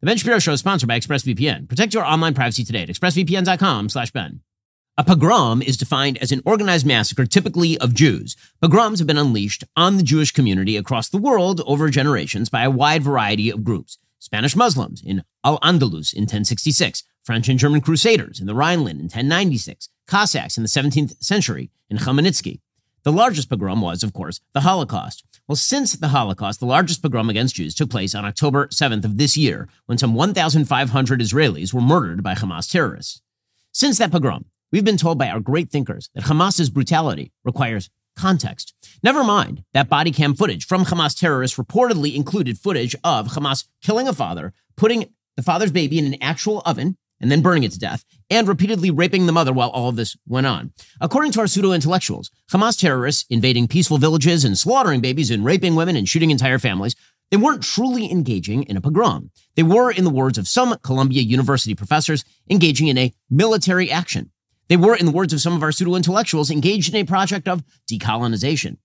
The Ben Shapiro Show is sponsored by ExpressVPN. Protect your online privacy today at expressvpn.com slash Ben. A pogrom is defined as an organized massacre, typically of Jews. Pogroms have been unleashed on the Jewish community across the world over generations by a wide variety of groups. Spanish Muslims in Al-Andalus in 1066, French and German Crusaders in the Rhineland in 1096, Cossacks in the 17th century in Khmelnytsky. The largest pogrom was, of course, the Holocaust. Well, since the Holocaust, the largest pogrom against Jews took place on October 7th of this year, when some 1,500 Israelis were murdered by Hamas terrorists. Since that pogrom, we've been told by our great thinkers that Hamas's brutality requires context. Never mind that body cam footage from Hamas terrorists reportedly included footage of Hamas killing a father, putting the father's baby in an actual oven, and then burning it to death, and repeatedly raping the mother while all of this went on. According to our pseudo intellectuals, Hamas terrorists invading peaceful villages and slaughtering babies and raping women and shooting entire families, they weren't truly engaging in a pogrom. They were, in the words of some Columbia University professors, engaging in a military action. They were, in the words of some of our pseudo intellectuals, engaged in a project of decolonization.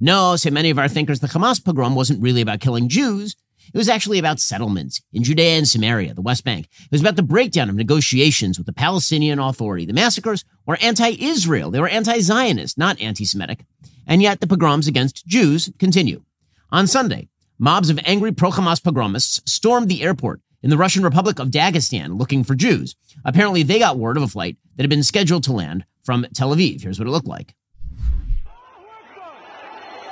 No, say many of our thinkers, the Hamas pogrom wasn't really about killing Jews. It was actually about settlements in Judea and Samaria, the West Bank. It was about the breakdown of negotiations with the Palestinian Authority. The massacres were anti-Israel. They were anti-Zionist, not anti-Semitic. And yet the pogroms against Jews continue. On Sunday, mobs of angry pro-Hamas pogromists stormed the airport in the Russian Republic of Dagestan looking for Jews. Apparently, they got word of a flight that had been scheduled to land from Tel Aviv. Here's what it looked like.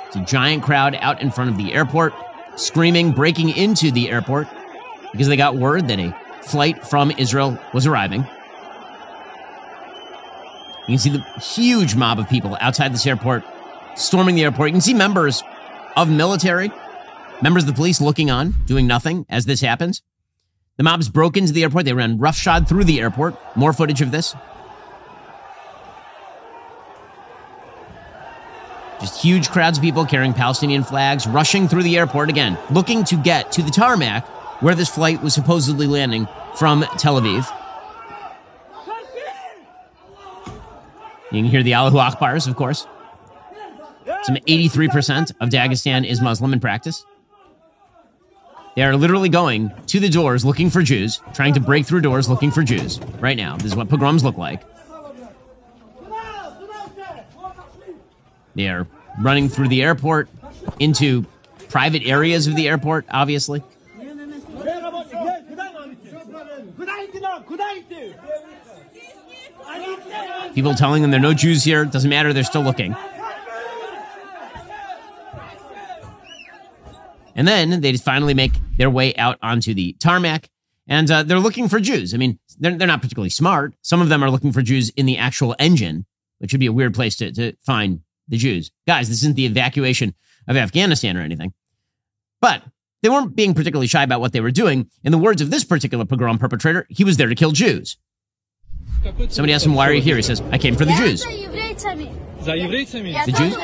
It's a giant crowd out in front of the airport screaming, breaking into the airport because they got word that a flight from Israel was arriving. You can see the huge mob of people outside this airport storming the airport. You can see members of military, members of the police looking on, doing nothing as this happens. The mobs broke into the airport. They ran roughshod through the airport. More footage of this. Just huge crowds of people carrying Palestinian flags rushing through the airport again, looking to get to the tarmac where this flight was supposedly landing from Tel Aviv. You can hear the Allahu Akbars, of course. Some 83% of Dagestan is Muslim in practice. They are literally going to the doors looking for Jews, trying to break through doors looking for Jews right now. This is what pogroms look like. They are running through the airport into private areas of the airport, obviously. People telling them there are no Jews here. Doesn't matter. They're still looking. And then they finally make their way out onto the tarmac and uh, they're looking for Jews. I mean, they're, they're not particularly smart. Some of them are looking for Jews in the actual engine, which would be a weird place to, to find the Jews. Guys, this isn't the evacuation of Afghanistan or anything. But they weren't being particularly shy about what they were doing. In the words of this particular pogrom perpetrator, he was there to kill Jews. Somebody asked him, Why are you here? He says, I came for the Jews. The Jews?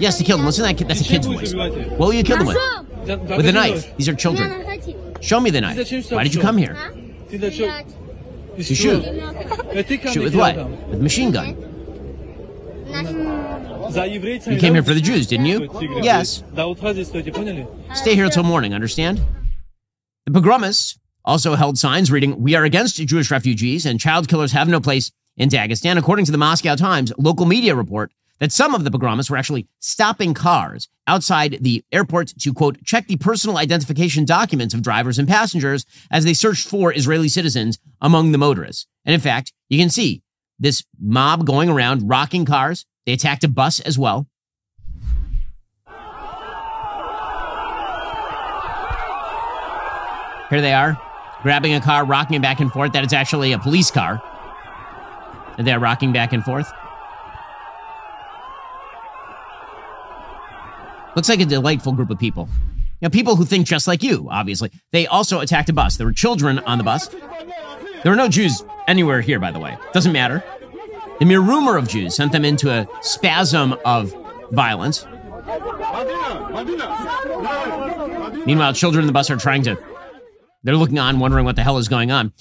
Yes, to kill them. Listen, that's a kid's voice. What will you kill them with? With a knife. These are children. Show me the knife. Why did you come here? To shoot. Shoot with what? With a machine gun. You came here for the Jews, didn't you? Yes. Stay here until morning, understand? The pogromists also held signs reading, We are against Jewish refugees and child killers have no place in Dagestan. According to the Moscow Times, local media report that some of the pogromists were actually stopping cars outside the airport to, quote, check the personal identification documents of drivers and passengers as they searched for Israeli citizens among the motorists. And in fact, you can see this mob going around rocking cars. They attacked a bus as well. Here they are, grabbing a car, rocking it back and forth. That is actually a police car. And they're rocking back and forth. Looks like a delightful group of people. You know, people who think just like you, obviously. They also attacked a bus. There were children on the bus. There were no Jews anywhere here, by the way. Doesn't matter. The mere rumor of Jews sent them into a spasm of violence. Meanwhile, children in the bus are trying to, they're looking on, wondering what the hell is going on.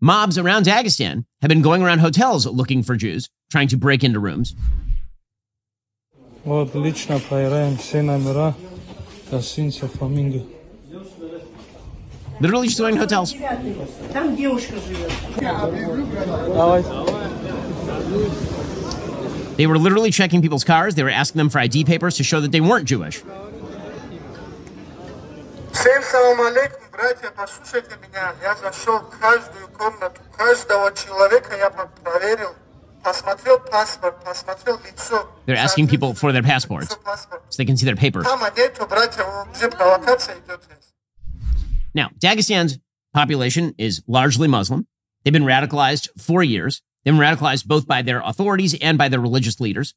Mobs around Dagestan have been going around hotels looking for Jews, trying to break into rooms. Literally just going to hotels. Там девушка живет. They were literally checking people's cars. They were asking them for ID papers to show that they weren't Jewish. Всем салам алейкум, братья, послушайте меня. Я зашел в каждую комнату, каждого человека я по- проверил, посмотрел паспорт, посмотрел лицо. They're asking people for their passports Лицо, паспорт. so they can see their papers. Там нету, братья, уже провокация идет. Now, Dagestan's population is largely Muslim. They've been radicalized for years. They've been radicalized both by their authorities and by their religious leaders.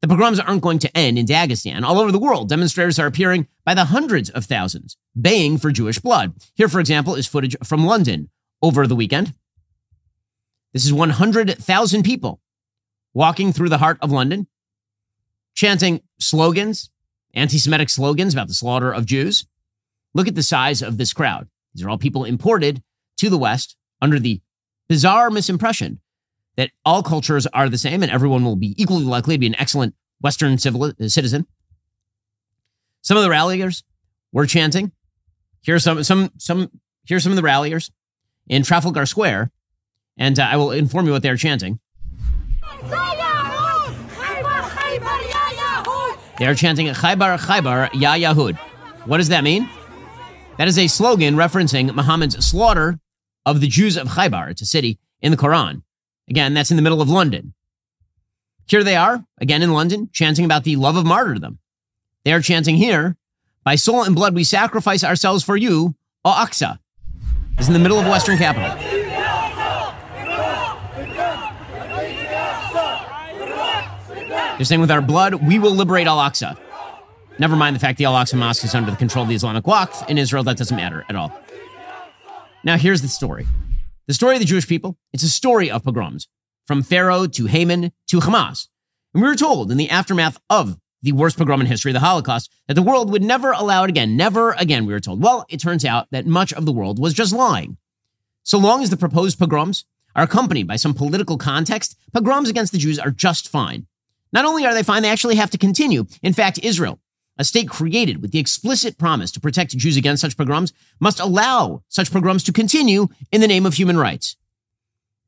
The pogroms aren't going to end in Dagestan. All over the world, demonstrators are appearing by the hundreds of thousands, baying for Jewish blood. Here, for example, is footage from London over the weekend. This is 100,000 people walking through the heart of London, chanting slogans, anti Semitic slogans about the slaughter of Jews. Look at the size of this crowd. These are all people imported to the West under the bizarre misimpression that all cultures are the same and everyone will be equally likely to be an excellent Western civil, uh, citizen. Some of the ralliers were chanting. Here's some, some, some, here's some of the ralliers in Trafalgar Square, and uh, I will inform you what they're chanting. They are chanting Khaybar Khaybar Ya Yahud. What does that mean? That is a slogan referencing Muhammad's slaughter of the Jews of Khaybar. It's a city in the Quran. Again, that's in the middle of London. Here they are, again in London, chanting about the love of martyrdom. They are chanting here, by soul and blood we sacrifice ourselves for you, O Aqsa. Is in the middle of Western capital. They're saying with our blood, we will liberate Al Aqsa. Never mind the fact the Al Aqsa Mosque is under the control of the Islamic Waqf in Israel. That doesn't matter at all. Now, here's the story the story of the Jewish people. It's a story of pogroms from Pharaoh to Haman to Hamas. And we were told in the aftermath of the worst pogrom in history, the Holocaust, that the world would never allow it again. Never again, we were told. Well, it turns out that much of the world was just lying. So long as the proposed pogroms are accompanied by some political context, pogroms against the Jews are just fine. Not only are they fine, they actually have to continue. In fact, Israel, a state created with the explicit promise to protect Jews against such pogroms, must allow such pogroms to continue in the name of human rights.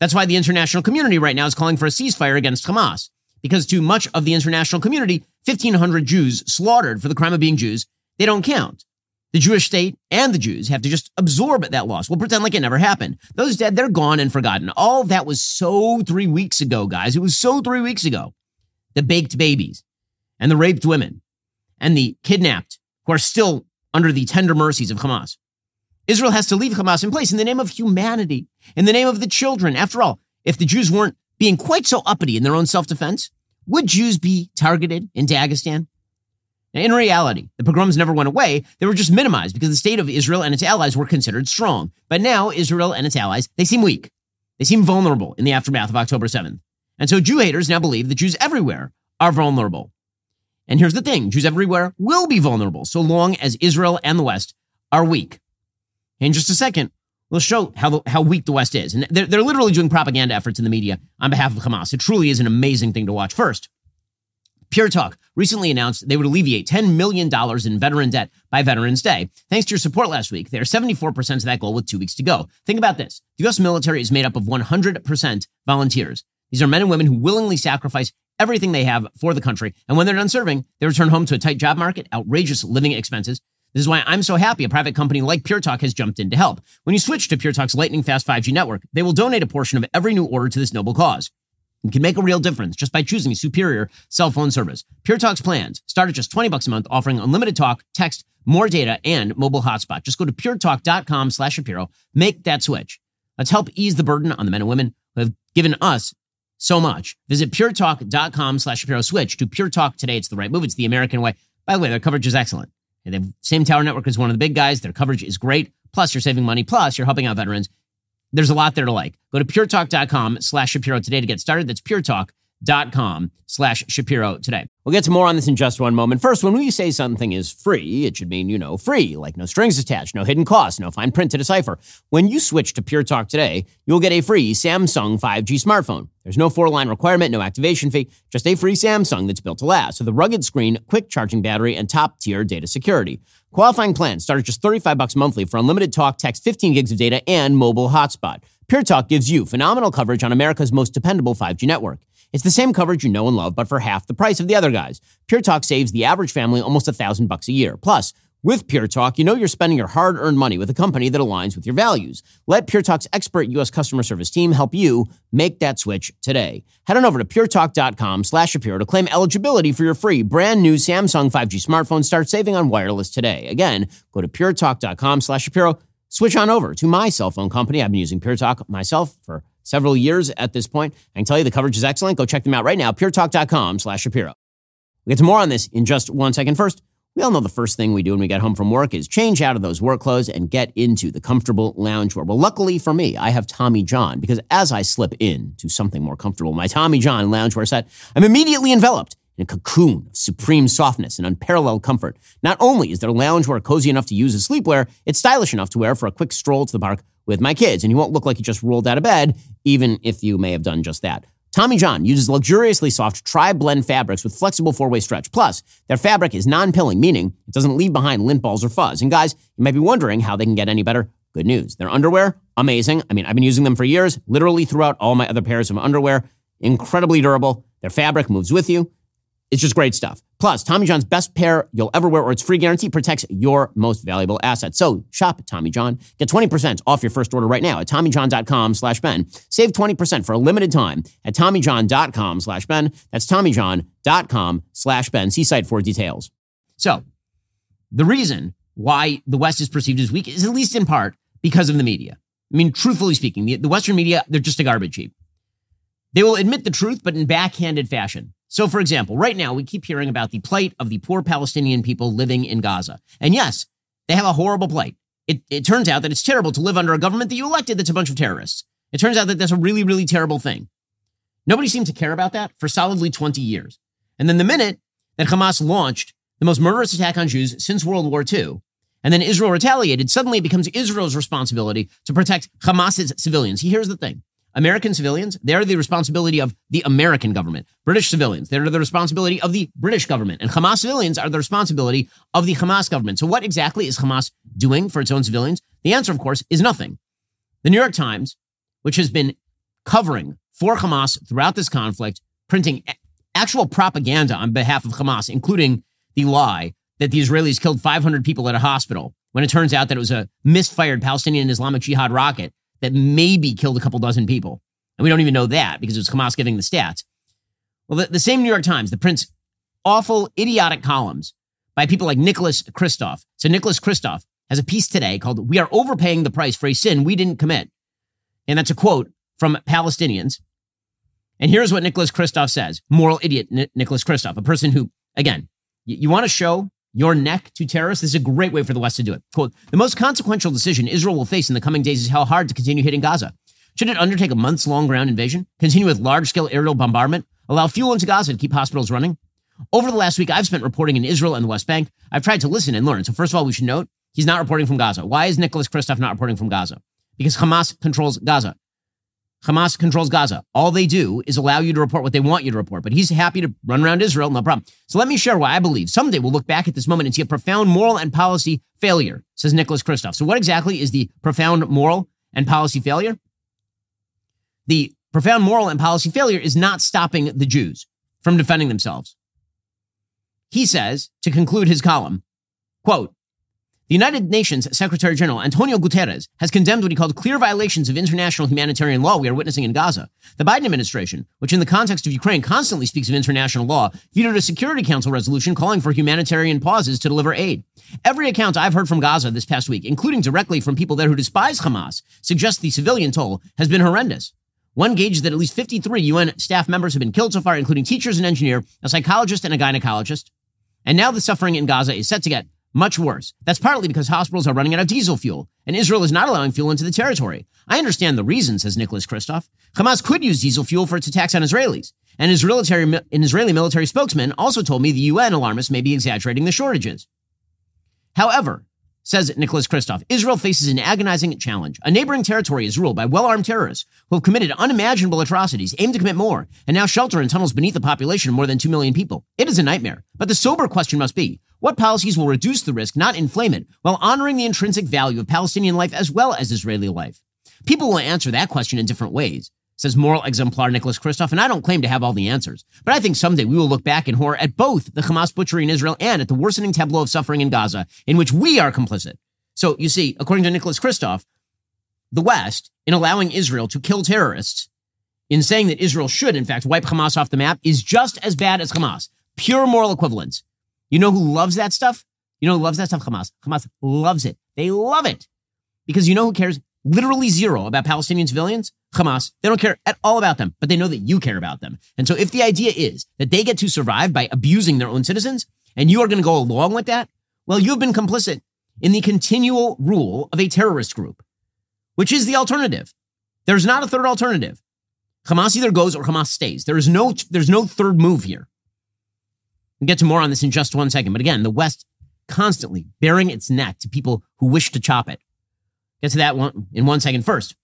That's why the international community right now is calling for a ceasefire against Hamas, because to much of the international community, 1,500 Jews slaughtered for the crime of being Jews, they don't count. The Jewish state and the Jews have to just absorb that loss. We'll pretend like it never happened. Those dead, they're gone and forgotten. All that was so three weeks ago, guys. It was so three weeks ago. The baked babies and the raped women and the kidnapped who are still under the tender mercies of Hamas. Israel has to leave Hamas in place in the name of humanity, in the name of the children. After all, if the Jews weren't being quite so uppity in their own self defense, would Jews be targeted in Dagestan? Now, in reality, the pogroms never went away. They were just minimized because the state of Israel and its allies were considered strong. But now Israel and its allies, they seem weak. They seem vulnerable in the aftermath of October 7th. And so Jew haters now believe that Jews everywhere are vulnerable. And here's the thing Jews everywhere will be vulnerable so long as Israel and the West are weak. In just a second, we'll show how, the, how weak the West is. And they're, they're literally doing propaganda efforts in the media on behalf of Hamas. It truly is an amazing thing to watch. First, Pure Talk recently announced they would alleviate $10 million in veteran debt by Veterans Day. Thanks to your support last week, they're 74% of that goal with two weeks to go. Think about this. The U.S. military is made up of 100% volunteers. These are men and women who willingly sacrifice everything they have for the country. And when they're done serving, they return home to a tight job market, outrageous living expenses. This is why I'm so happy a private company like Pure Talk has jumped in to help. When you switch to Pure Talk's lightning fast 5G network, they will donate a portion of every new order to this noble cause. You can make a real difference just by choosing superior cell phone service. Pure Talk's plans start at just 20 bucks a month, offering unlimited talk, text, more data, and mobile hotspot. Just go to puretalk.com slash Shapiro. Make that switch. Let's help ease the burden on the men and women who have given us so much. Visit puretalk.com slash Shapiro. Switch to Pure Talk today. It's the right move. It's the American way. By the way, their coverage is excellent. They same tower network as one of the big guys. Their coverage is great. Plus, you're saving money. Plus, you're helping out veterans. There's a lot there to like. Go to puretalk.com slash Shapiro today to get started. That's puretalk.com com slash Shapiro today. We'll get to more on this in just one moment. First, when we say something is free, it should mean, you know, free, like no strings attached, no hidden costs, no fine print to decipher. When you switch to Pure Talk today, you'll get a free Samsung 5G smartphone. There's no four line requirement, no activation fee, just a free Samsung that's built to last with a rugged screen, quick charging battery, and top tier data security. Qualifying plans start at just 35 bucks monthly for unlimited talk, text, 15 gigs of data, and mobile hotspot. Pure Talk gives you phenomenal coverage on America's most dependable 5G network. It's the same coverage you know and love, but for half the price of the other guys. Pure Talk saves the average family almost a thousand bucks a year. Plus, with Pure Talk, you know you're spending your hard earned money with a company that aligns with your values. Let Pure Talk's expert U.S. customer service team help you make that switch today. Head on over to puretalk.com slash Shapiro to claim eligibility for your free brand new Samsung 5G smartphone. Start saving on wireless today. Again, go to puretalk.com slash Shapiro. Switch on over to my cell phone company. I've been using Pure Talk myself for several years at this point. I can tell you the coverage is excellent. Go check them out right now, puretalk.com slash Shapiro. We'll get to more on this in just one second. First, we all know the first thing we do when we get home from work is change out of those work clothes and get into the comfortable lounge loungewear. Well, luckily for me, I have Tommy John because as I slip in to something more comfortable, my Tommy John loungewear set, I'm immediately enveloped in a cocoon of supreme softness and unparalleled comfort. Not only is their loungewear cozy enough to use as sleepwear, it's stylish enough to wear for a quick stroll to the park with my kids, and you won't look like you just rolled out of bed, even if you may have done just that. Tommy John uses luxuriously soft tri blend fabrics with flexible four way stretch. Plus, their fabric is non pilling, meaning it doesn't leave behind lint balls or fuzz. And guys, you might be wondering how they can get any better. Good news. Their underwear, amazing. I mean, I've been using them for years, literally throughout all my other pairs of underwear. Incredibly durable. Their fabric moves with you. It's just great stuff. Plus, Tommy John's best pair you'll ever wear or its free guarantee protects your most valuable asset. So shop Tommy John. Get 20% off your first order right now at TommyJohn.com slash Ben. Save 20% for a limited time at TommyJohn.com slash Ben. That's TommyJohn.com slash Ben. See site for details. So the reason why the West is perceived as weak is at least in part because of the media. I mean, truthfully speaking, the, the Western media, they're just a garbage heap. They will admit the truth, but in backhanded fashion. So, for example, right now we keep hearing about the plight of the poor Palestinian people living in Gaza. And yes, they have a horrible plight. It, it turns out that it's terrible to live under a government that you elected that's a bunch of terrorists. It turns out that that's a really, really terrible thing. Nobody seemed to care about that for solidly 20 years. And then the minute that Hamas launched the most murderous attack on Jews since World War II, and then Israel retaliated, suddenly it becomes Israel's responsibility to protect Hamas's civilians. Here's the thing American civilians, they're the responsibility of the American government. British civilians, they're the responsibility of the British government. And Hamas civilians are the responsibility of the Hamas government. So, what exactly is Hamas doing for its own civilians? The answer, of course, is nothing. The New York Times, which has been covering for Hamas throughout this conflict, printing actual propaganda on behalf of Hamas, including the lie that the Israelis killed 500 people at a hospital when it turns out that it was a misfired Palestinian Islamic Jihad rocket that maybe killed a couple dozen people. And we don't even know that because it was Hamas giving the stats. Well, the, the same New York Times, the prints awful, idiotic columns by people like Nicholas Kristof. So Nicholas Kristof has a piece today called We Are Overpaying the Price for a Sin We Didn't Commit. And that's a quote from Palestinians. And here's what Nicholas Kristof says moral idiot N- Nicholas Kristof, a person who, again, you, you want to show your neck to terrorists. This is a great way for the West to do it. Quote, the most consequential decision Israel will face in the coming days is how hard to continue hitting Gaza. Should it undertake a months long ground invasion, continue with large scale aerial bombardment, allow fuel into Gaza to keep hospitals running? Over the last week, I've spent reporting in Israel and the West Bank. I've tried to listen and learn. So, first of all, we should note he's not reporting from Gaza. Why is Nicholas Kristof not reporting from Gaza? Because Hamas controls Gaza. Hamas controls Gaza. All they do is allow you to report what they want you to report. But he's happy to run around Israel, no problem. So let me share why I believe someday we'll look back at this moment and see a profound moral and policy failure, says Nicholas Kristof. So what exactly is the profound moral and policy failure? The profound moral and policy failure is not stopping the Jews from defending themselves. He says, to conclude his column, quote, the United Nations Secretary General Antonio Guterres has condemned what he called clear violations of international humanitarian law we are witnessing in Gaza. The Biden administration, which in the context of Ukraine constantly speaks of international law, vetoed a Security Council resolution calling for humanitarian pauses to deliver aid. Every account I've heard from Gaza this past week, including directly from people there who despise Hamas, suggests the civilian toll has been horrendous. One gauges that at least 53 UN staff members have been killed so far, including teachers and engineer, a psychologist and a gynecologist. And now the suffering in Gaza is set to get Much worse. That's partly because hospitals are running out of diesel fuel, and Israel is not allowing fuel into the territory. I understand the reason, says Nicholas Kristof. Hamas could use diesel fuel for its attacks on Israelis. And Israeli, an Israeli military spokesman also told me the UN alarmists may be exaggerating the shortages. However, says Nicholas Kristof, Israel faces an agonizing challenge. A neighboring territory is ruled by well armed terrorists who have committed unimaginable atrocities, aim to commit more, and now shelter in tunnels beneath a population of more than 2 million people. It is a nightmare. But the sober question must be what policies will reduce the risk, not inflame it, while honoring the intrinsic value of Palestinian life as well as Israeli life? People will answer that question in different ways says moral exemplar Nicholas Kristof, and I don't claim to have all the answers. But I think someday we will look back in horror at both the Hamas butchery in Israel and at the worsening tableau of suffering in Gaza, in which we are complicit. So you see, according to Nicholas Kristof, the West, in allowing Israel to kill terrorists, in saying that Israel should, in fact, wipe Hamas off the map, is just as bad as Hamas. Pure moral equivalence. You know who loves that stuff? You know who loves that stuff? Hamas. Hamas loves it. They love it. Because you know who cares literally zero about Palestinian civilians? Hamas. They don't care at all about them, but they know that you care about them. And so if the idea is that they get to survive by abusing their own citizens and you are going to go along with that, well, you've been complicit in the continual rule of a terrorist group, which is the alternative. There's not a third alternative. Hamas either goes or Hamas stays. There is no, there's no third move here. We'll get to more on this in just one second. But again, the West constantly bearing its neck to people who wish to chop it. Get to that one in one second. First,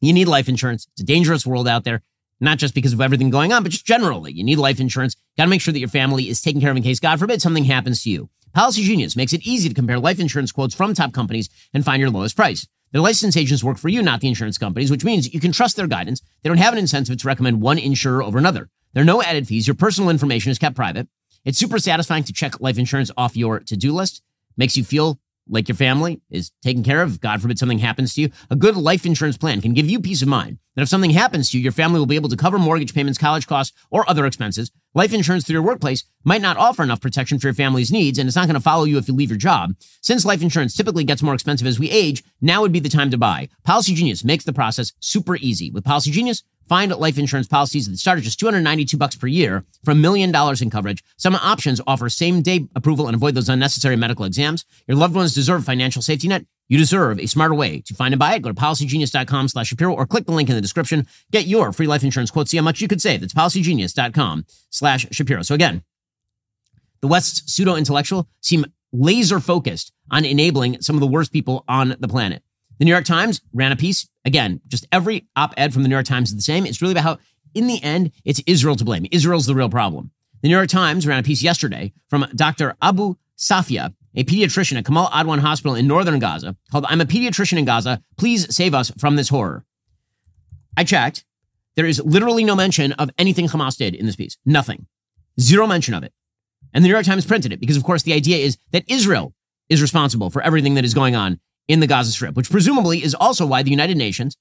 you need life insurance. It's a dangerous world out there, not just because of everything going on, but just generally. You need life insurance. Got to make sure that your family is taken care of in case, God forbid, something happens to you. Policy Genius makes it easy to compare life insurance quotes from top companies and find your lowest price. Their licensed agents work for you, not the insurance companies, which means you can trust their guidance. They don't have an incentive to recommend one insurer over another. There are no added fees. Your personal information is kept private. It's super satisfying to check life insurance off your to-do list. Makes you feel like your family is taken care of. God forbid something happens to you. A good life insurance plan can give you peace of mind that if something happens to you, your family will be able to cover mortgage payments, college costs, or other expenses. Life insurance through your workplace might not offer enough protection for your family's needs, and it's not going to follow you if you leave your job. Since life insurance typically gets more expensive as we age, now would be the time to buy. Policy Genius makes the process super easy. With Policy Genius, Find life insurance policies that start at just 292 bucks per year for a million dollars in coverage. Some options offer same day approval and avoid those unnecessary medical exams. Your loved ones deserve financial safety net. You deserve a smarter way to find and buy it. Go to policygenius.com slash Shapiro or click the link in the description. Get your free life insurance quote. See how much you could save. That's policygenius.com slash Shapiro. So again, the West's pseudo intellectual seem laser focused on enabling some of the worst people on the planet. The New York Times ran a piece. Again, just every op ed from the New York Times is the same. It's really about how, in the end, it's Israel to blame. Israel's the real problem. The New York Times ran a piece yesterday from Dr. Abu Safia, a pediatrician at Kamal Adwan Hospital in northern Gaza, called I'm a pediatrician in Gaza. Please save us from this horror. I checked. There is literally no mention of anything Hamas did in this piece. Nothing. Zero mention of it. And the New York Times printed it because, of course, the idea is that Israel is responsible for everything that is going on in the Gaza Strip, which presumably is also why the United Nations,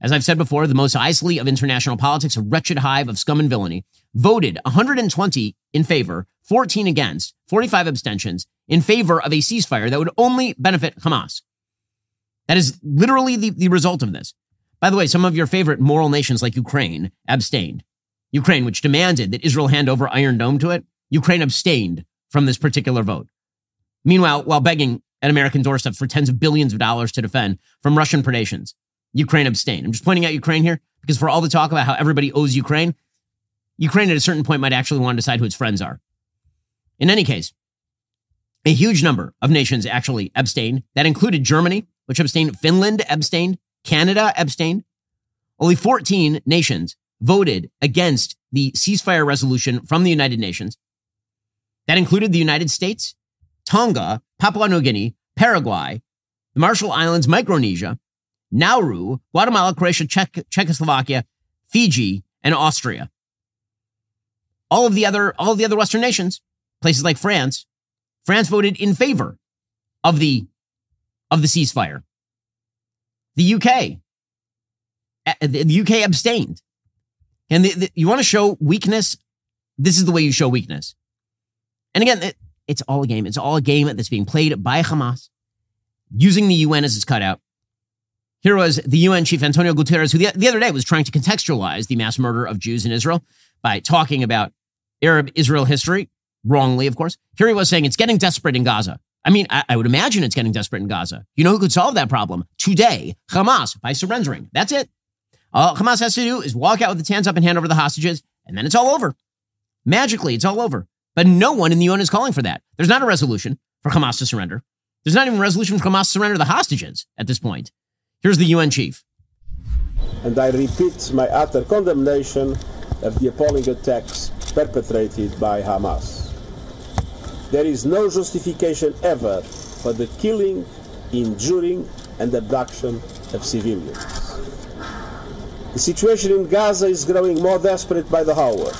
as I've said before, the Mos Eisley of international politics, a wretched hive of scum and villainy, voted 120 in favor, 14 against, 45 abstentions in favor of a ceasefire that would only benefit Hamas. That is literally the, the result of this. By the way, some of your favorite moral nations like Ukraine abstained. Ukraine, which demanded that Israel hand over Iron Dome to it, Ukraine abstained from this particular vote. Meanwhile, while begging at American doorsteps for tens of billions of dollars to defend from Russian predations. Ukraine abstained. I'm just pointing out Ukraine here because for all the talk about how everybody owes Ukraine, Ukraine at a certain point might actually want to decide who its friends are. In any case, a huge number of nations actually abstained. That included Germany, which abstained, Finland abstained, Canada abstained. Only 14 nations voted against the ceasefire resolution from the United Nations. That included the United States, Tonga, Papua New Guinea, Paraguay, the Marshall Islands, Micronesia, Nauru, Guatemala, Croatia, Czech- Czechoslovakia, Fiji, and Austria. All of the other, all of the other Western nations, places like France, France voted in favor of the, of the ceasefire. The UK, eh, the UK abstained. And the, the, you want to show weakness? This is the way you show weakness. And again, it's all a game. It's all a game that's being played by Hamas using the UN as its cutout. Here was the UN chief Antonio Guterres, who the, the other day was trying to contextualize the mass murder of Jews in Israel by talking about Arab Israel history, wrongly, of course. Here he was saying it's getting desperate in Gaza. I mean, I, I would imagine it's getting desperate in Gaza. You know who could solve that problem today? Hamas by surrendering. That's it. All Hamas has to do is walk out with its hands up and hand over the hostages, and then it's all over. Magically, it's all over. But no one in the UN is calling for that. There's not a resolution for Hamas to surrender. There's not even a resolution for Hamas to surrender the hostages at this point. Here's the UN chief. And I repeat my utter condemnation of the appalling attacks perpetrated by Hamas. There is no justification ever for the killing, injuring, and abduction of civilians. The situation in Gaza is growing more desperate by the hour.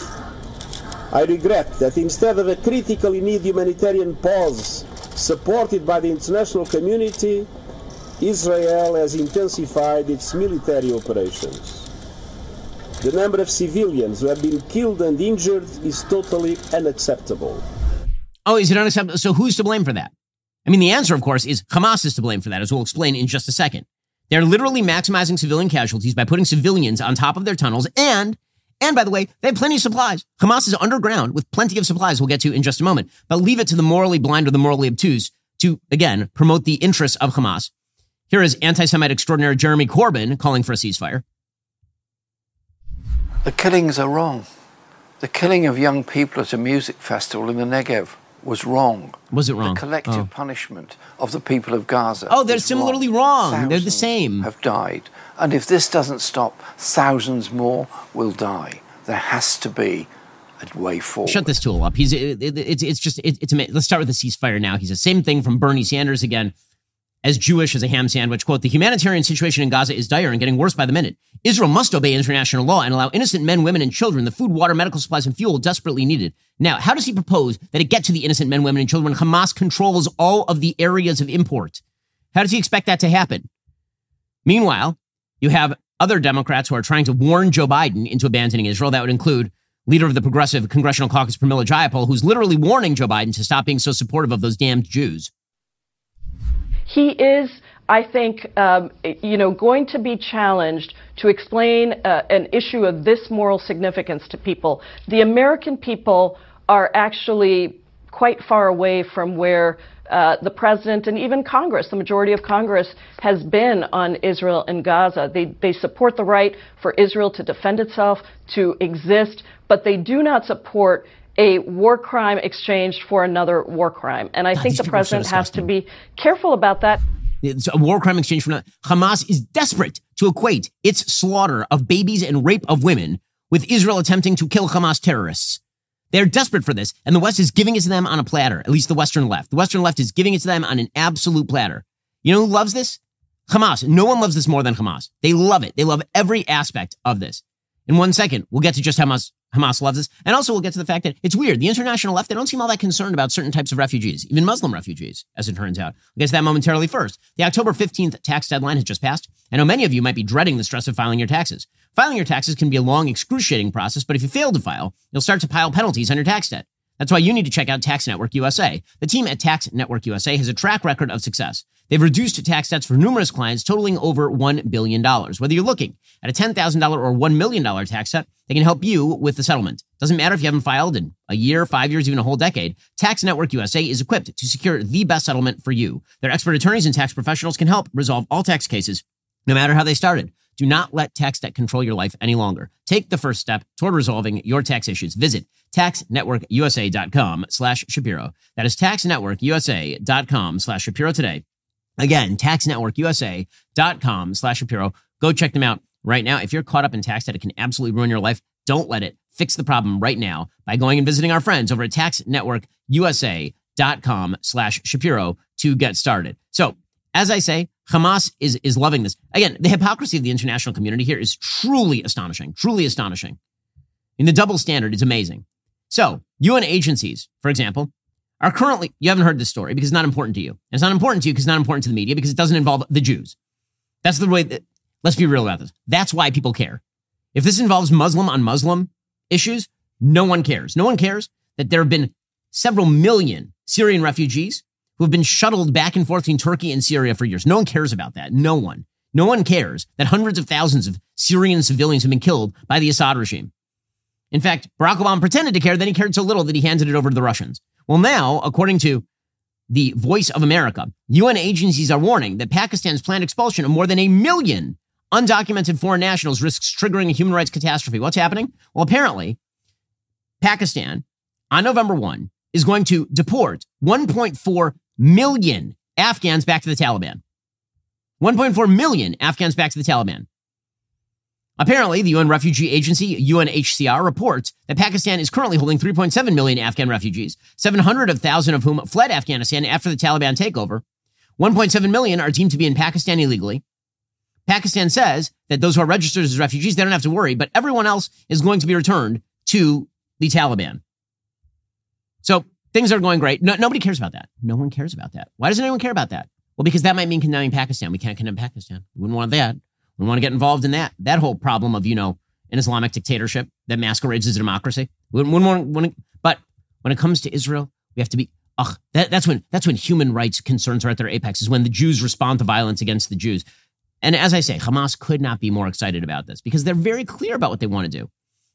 I regret that instead of a critically needed humanitarian pause supported by the international community, Israel has intensified its military operations. The number of civilians who have been killed and injured is totally unacceptable. Oh, is it unacceptable? So who's to blame for that? I mean, the answer, of course, is Hamas is to blame for that, as we'll explain in just a second. They're literally maximizing civilian casualties by putting civilians on top of their tunnels. And, and by the way, they have plenty of supplies. Hamas is underground with plenty of supplies we'll get to in just a moment. But leave it to the morally blind or the morally obtuse to, again, promote the interests of Hamas. Here is anti Semite extraordinary Jeremy Corbyn calling for a ceasefire. The killings are wrong. The killing of young people at a music festival in the Negev was wrong. Was it wrong? The collective Oh. punishment of the people of Gaza. Oh, they're similarly wrong. They're the same. Have died, and if this doesn't stop, thousands more will die. There has to be a way forward. Shut this tool up. He's it, it- it's it's just it, it's amazing. Let's start with the ceasefire now. He's the same thing from Bernie Sanders again. As Jewish as a ham sandwich, quote, the humanitarian situation in Gaza is dire and getting worse by the minute. Israel must obey international law and allow innocent men, women, and children the food, water, medical supplies, and fuel desperately needed. Now, how does he propose that it get to the innocent men, women, and children when Hamas controls all of the areas of import? How does he expect that to happen? Meanwhile, you have other Democrats who are trying to warn Joe Biden into abandoning Israel. That would include leader of the Progressive Congressional Caucus, Pramila Jayapal, who's literally warning Joe Biden to stop being so supportive of those damned Jews. He is, I think, um, you know, going to be challenged to explain uh, an issue of this moral significance to people. The American people are actually quite far away from where uh, the president and even Congress, the majority of Congress, has been on Israel and Gaza. They, they support the right for Israel to defend itself, to exist, but they do not support a war crime exchanged for another war crime. And I God, think the are so president has to be careful about that. It's a war crime exchange for Hamas is desperate to equate its slaughter of babies and rape of women with Israel attempting to kill Hamas terrorists. They're desperate for this, and the West is giving it to them on a platter, at least the Western left. The Western left is giving it to them on an absolute platter. You know who loves this? Hamas. No one loves this more than Hamas. They love it. They love every aspect of this. In one second, we'll get to just how much Hamas loves this. And also, we'll get to the fact that it's weird. The international left, they don't seem all that concerned about certain types of refugees, even Muslim refugees, as it turns out. We'll get to that momentarily first. The October 15th tax deadline has just passed. I know many of you might be dreading the stress of filing your taxes. Filing your taxes can be a long, excruciating process, but if you fail to file, you'll start to pile penalties on your tax debt. That's why you need to check out Tax Network USA. The team at Tax Network USA has a track record of success. They've reduced tax debts for numerous clients, totaling over $1 billion. Whether you're looking at a $10,000 or $1 million tax debt, they can help you with the settlement. Doesn't matter if you haven't filed in a year, five years, even a whole decade. Tax Network USA is equipped to secure the best settlement for you. Their expert attorneys and tax professionals can help resolve all tax cases, no matter how they started. Do not let tax debt control your life any longer. Take the first step toward resolving your tax issues. Visit taxnetworkusa.com slash Shapiro. That is taxnetworkusa.com slash Shapiro today. Again, taxnetworkusa.com slash Shapiro. Go check them out right now. If you're caught up in tax debt, it can absolutely ruin your life. Don't let it. Fix the problem right now by going and visiting our friends over at taxnetworkusa.com slash Shapiro to get started. So, as I say, Hamas is, is loving this. Again, the hypocrisy of the international community here is truly astonishing, truly astonishing. And the double standard is amazing. So, UN agencies, for example, are currently, you haven't heard this story because it's not important to you. And it's not important to you because it's not important to the media because it doesn't involve the Jews. That's the way that, let's be real about this. That's why people care. If this involves Muslim on Muslim issues, no one cares. No one cares that there have been several million Syrian refugees who have been shuttled back and forth between Turkey and Syria for years. No one cares about that. No one. No one cares that hundreds of thousands of Syrian civilians have been killed by the Assad regime. In fact, Barack Obama pretended to care, then he cared so little that he handed it over to the Russians. Well, now, according to the Voice of America, UN agencies are warning that Pakistan's planned expulsion of more than a million undocumented foreign nationals risks triggering a human rights catastrophe. What's happening? Well, apparently, Pakistan on November 1 is going to deport 1.4 million Afghans back to the Taliban. 1.4 million Afghans back to the Taliban. Apparently, the UN Refugee Agency, UNHCR, reports that Pakistan is currently holding 3.7 million Afghan refugees, 700,000 of whom fled Afghanistan after the Taliban takeover. 1.7 million are deemed to be in Pakistan illegally. Pakistan says that those who are registered as refugees, they don't have to worry, but everyone else is going to be returned to the Taliban. So things are going great. No, nobody cares about that. No one cares about that. Why doesn't anyone care about that? Well, because that might mean condemning Pakistan. We can't condemn Pakistan. We wouldn't want that. We want to get involved in that. That whole problem of, you know, an Islamic dictatorship that masquerades as a democracy. Want to, but when it comes to Israel, we have to be, ugh, that, that's when, that's when human rights concerns are at their apex, is when the Jews respond to violence against the Jews. And as I say, Hamas could not be more excited about this because they're very clear about what they want to do.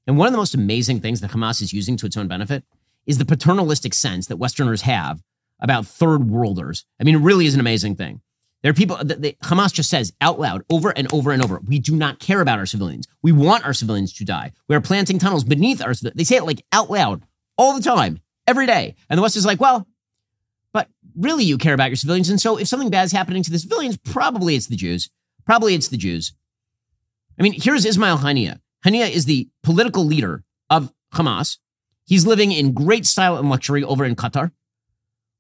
And one of the most amazing things that Hamas is using to its own benefit is the paternalistic sense that Westerners have about third worlders. I mean, it really is an amazing thing. There are people that Hamas just says out loud over and over and over, we do not care about our civilians. We want our civilians to die. We are planting tunnels beneath our They say it like out loud all the time, every day. And the West is like, well, but really you care about your civilians. And so if something bad is happening to the civilians, probably it's the Jews. Probably it's the Jews. I mean, here's Ismail Haniyeh. Haniyeh is the political leader of Hamas. He's living in great style and luxury over in Qatar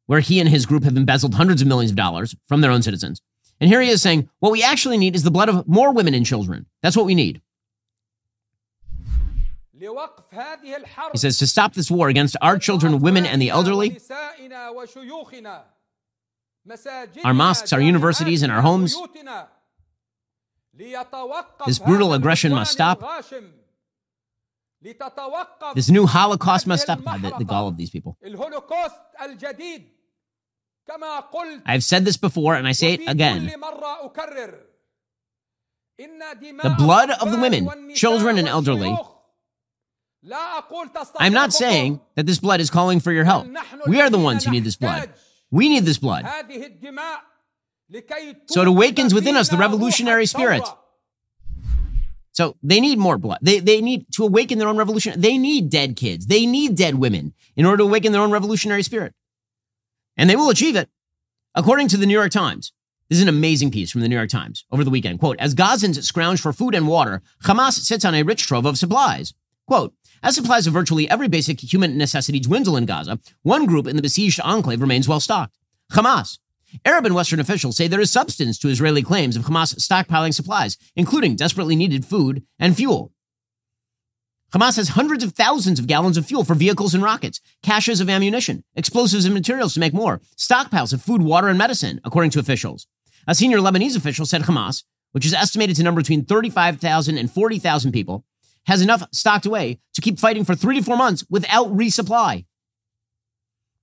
where he and his group have embezzled hundreds of millions of dollars from their own citizens. And here he is saying, what we actually need is the blood of more women and children. That's what we need. He says, to stop this war against our children, women, and the elderly, our mosques, our universities, and our homes, this brutal aggression must stop. This new Holocaust must stop. The, the gall of these people. I've said this before and I say it again. The blood of the women, children, and elderly. I'm not saying that this blood is calling for your help. We are the ones who need this blood. We need this blood. So it awakens within us the revolutionary spirit. So they need more blood. They, they need to awaken their own revolution. They need dead kids. They need dead women in order to awaken their own revolutionary spirit and they will achieve it. According to the New York Times, this is an amazing piece from the New York Times over the weekend. Quote, as Gazans scrounge for food and water, Hamas sits on a rich trove of supplies. Quote, as supplies of virtually every basic human necessity dwindle in Gaza, one group in the besieged enclave remains well stocked. Hamas. Arab and Western officials say there is substance to Israeli claims of Hamas stockpiling supplies, including desperately needed food and fuel. Hamas has hundreds of thousands of gallons of fuel for vehicles and rockets, caches of ammunition, explosives and materials to make more, stockpiles of food, water, and medicine, according to officials. A senior Lebanese official said Hamas, which is estimated to number between 35,000 and 40,000 people, has enough stocked away to keep fighting for three to four months without resupply.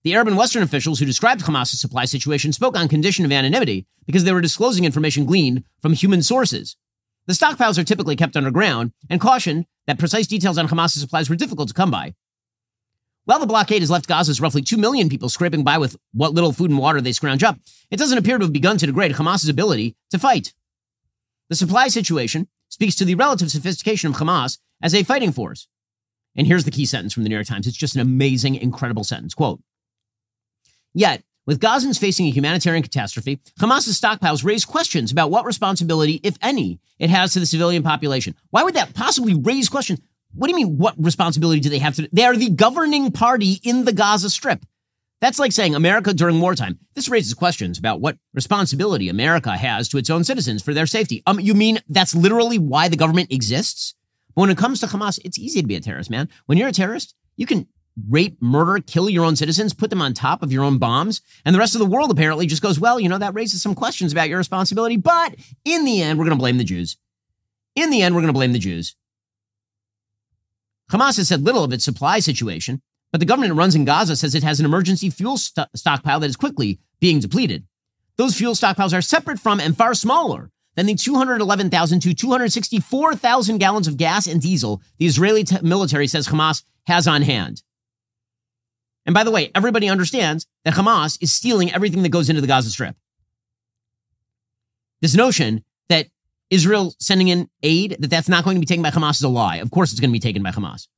The Arab and Western officials who described Hamas's supply situation spoke on condition of anonymity because they were disclosing information gleaned from human sources. The stockpiles are typically kept underground and cautioned that precise details on Hamas's supplies were difficult to come by. While the blockade has left Gaza's roughly 2 million people scraping by with what little food and water they scrounge up, it doesn't appear to have begun to degrade Hamas's ability to fight. The supply situation speaks to the relative sophistication of Hamas as a fighting force. And here's the key sentence from the New York Times. It's just an amazing, incredible sentence. Quote, Yet, with Gazans facing a humanitarian catastrophe, Hamas's stockpiles raise questions about what responsibility, if any, it has to the civilian population. Why would that possibly raise questions? What do you mean, what responsibility do they have to? They are the governing party in the Gaza Strip. That's like saying America during wartime. This raises questions about what responsibility America has to its own citizens for their safety. Um, you mean that's literally why the government exists? But when it comes to Hamas, it's easy to be a terrorist, man. When you're a terrorist, you can rape, murder, kill your own citizens, put them on top of your own bombs. And the rest of the world apparently just goes, well, you know, that raises some questions about your responsibility. But in the end, we're going to blame the Jews. In the end, we're going to blame the Jews. Hamas has said little of its supply situation, but the government it runs in Gaza says it has an emergency fuel st- stockpile that is quickly being depleted. Those fuel stockpiles are separate from and far smaller than the 211,000 to 264,000 gallons of gas and diesel the Israeli t- military says Hamas has on hand. And by the way, everybody understands that Hamas is stealing everything that goes into the Gaza Strip. This notion that Israel sending in aid, that that's not going to be taken by Hamas is a lie. Of course it's going to be taken by Hamas.